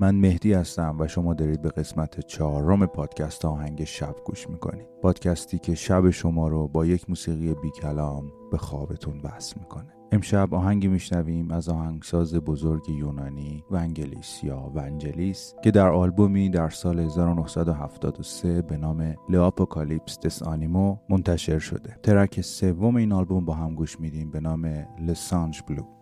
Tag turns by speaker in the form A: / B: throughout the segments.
A: من مهدی هستم و شما دارید به قسمت چهارم پادکست آهنگ شب گوش می‌کنید. پادکستی که شب شما رو با یک موسیقی بی کلام به خوابتون وصل می‌کنه. امشب آهنگی میشنویم از آهنگساز بزرگ یونانی ونگلیس یا ونجلیس که در آلبومی در سال 1973 به نام لآپوکالیپس دس آنیمو منتشر شده. ترک سوم این آلبوم با هم گوش میدیم به نام لسانج بلو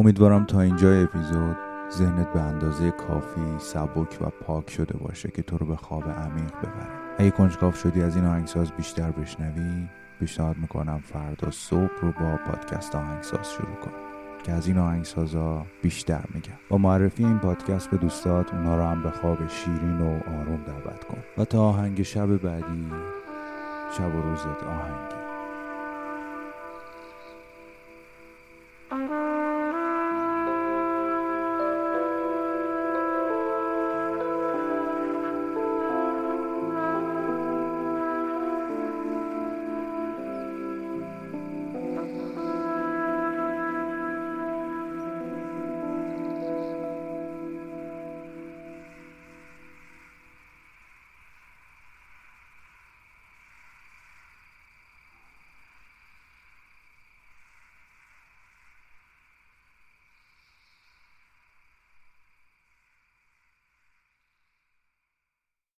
A: امیدوارم تا اینجا اپیزود ذهنت به اندازه کافی سبک و پاک شده باشه که تو رو به خواب عمیق ببره. اگه کنجکاف شدی از این آهنگساز بیشتر بشنوی پیشنهاد می‌کنم فردا صبح رو با پادکست آهنگساز شروع کن که از این آهنگسازا بیشتر میگم. با معرفی این پادکست به دوستات اونها رو هم به خواب شیرین و آروم دعوت کن. و تا آهنگ شب بعدی شب و روزت آهنگی